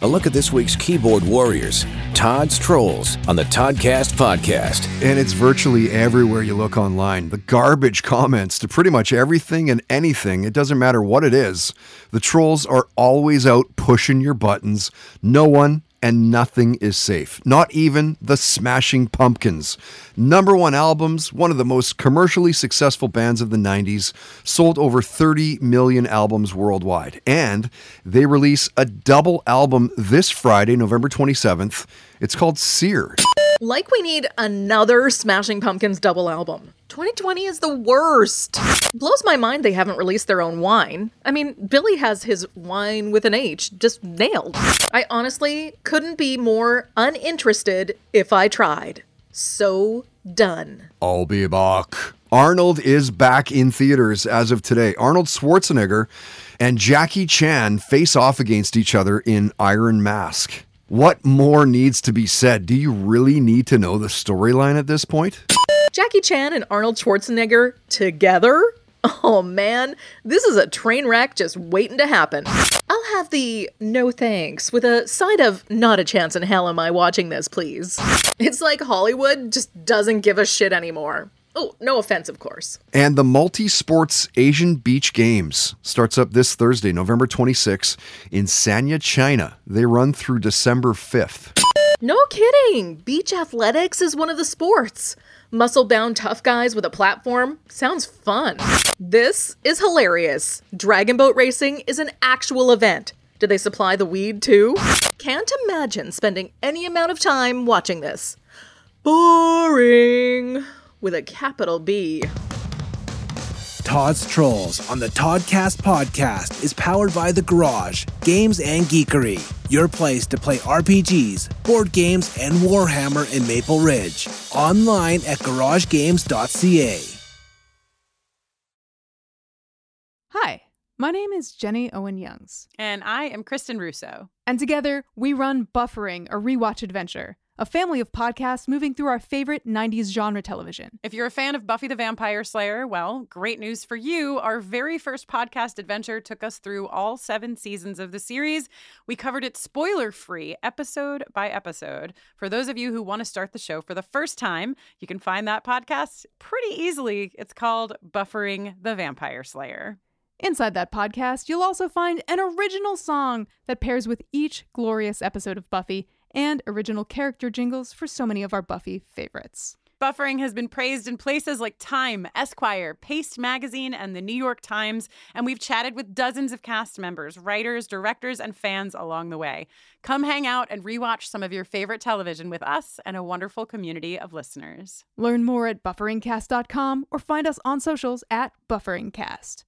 A look at this week's keyboard warriors, Todd's Trolls, on the Toddcast podcast. And it's virtually everywhere you look online. The garbage comments to pretty much everything and anything. It doesn't matter what it is. The trolls are always out pushing your buttons. No one and nothing is safe. Not even the Smashing Pumpkins. Number one albums, one of the most commercially successful bands of the 90s, sold over 30 million albums worldwide. And they release a double album this Friday, November 27th. It's called Cyr. Like we need another Smashing Pumpkins double album. 2020 is the worst. Blows my mind they haven't released their own wine. I mean, Billy has his wine with an H just nailed. I honestly couldn't be more uninterested if I tried. So done. I'll be back. Arnold is back in theaters as of today. Arnold Schwarzenegger and Jackie Chan face off against each other in Iron Mask. What more needs to be said? Do you really need to know the storyline at this point? Jackie Chan and Arnold Schwarzenegger together? Oh man, this is a train wreck just waiting to happen. I'll have the no thanks with a side of not a chance in hell am I watching this, please. It's like Hollywood just doesn't give a shit anymore. Oh, no offense, of course. And the multi sports Asian Beach Games starts up this Thursday, November 26, in Sanya, China. They run through December 5th. No kidding! Beach athletics is one of the sports. Muscle bound tough guys with a platform sounds fun. This is hilarious. Dragon boat racing is an actual event. Do they supply the weed too? Can't imagine spending any amount of time watching this. Boring. With a capital B. Todd's Trolls on the Toddcast podcast is powered by The Garage, Games and Geekery, your place to play RPGs, board games, and Warhammer in Maple Ridge. Online at garagegames.ca. Hi, my name is Jenny Owen Youngs, And I am Kristen Russo. and together we run Buffering, a rewatch adventure, a family of podcasts moving through our favorite 90s genre television. If you're a fan of Buffy the Vampire Slayer, well, great news for you. Our very first podcast adventure took us through all seven seasons of the series. We covered it spoiler free, episode by episode. For those of you who want to start the show for the first time, you can find that podcast pretty easily. It's called Buffering the Vampire Slayer. Inside that podcast, you'll also find an original song that pairs with each glorious episode of Buffy and original character jingles for so many of our Buffy favorites. Buffering has been praised in places like Time, Esquire, Paste Magazine, and the New York Times, and we've chatted with dozens of cast members, writers, directors, and fans along the way. Come hang out and rewatch some of your favorite television with us and a wonderful community of listeners. Learn more at bufferingcast.com or find us on socials at bufferingcast.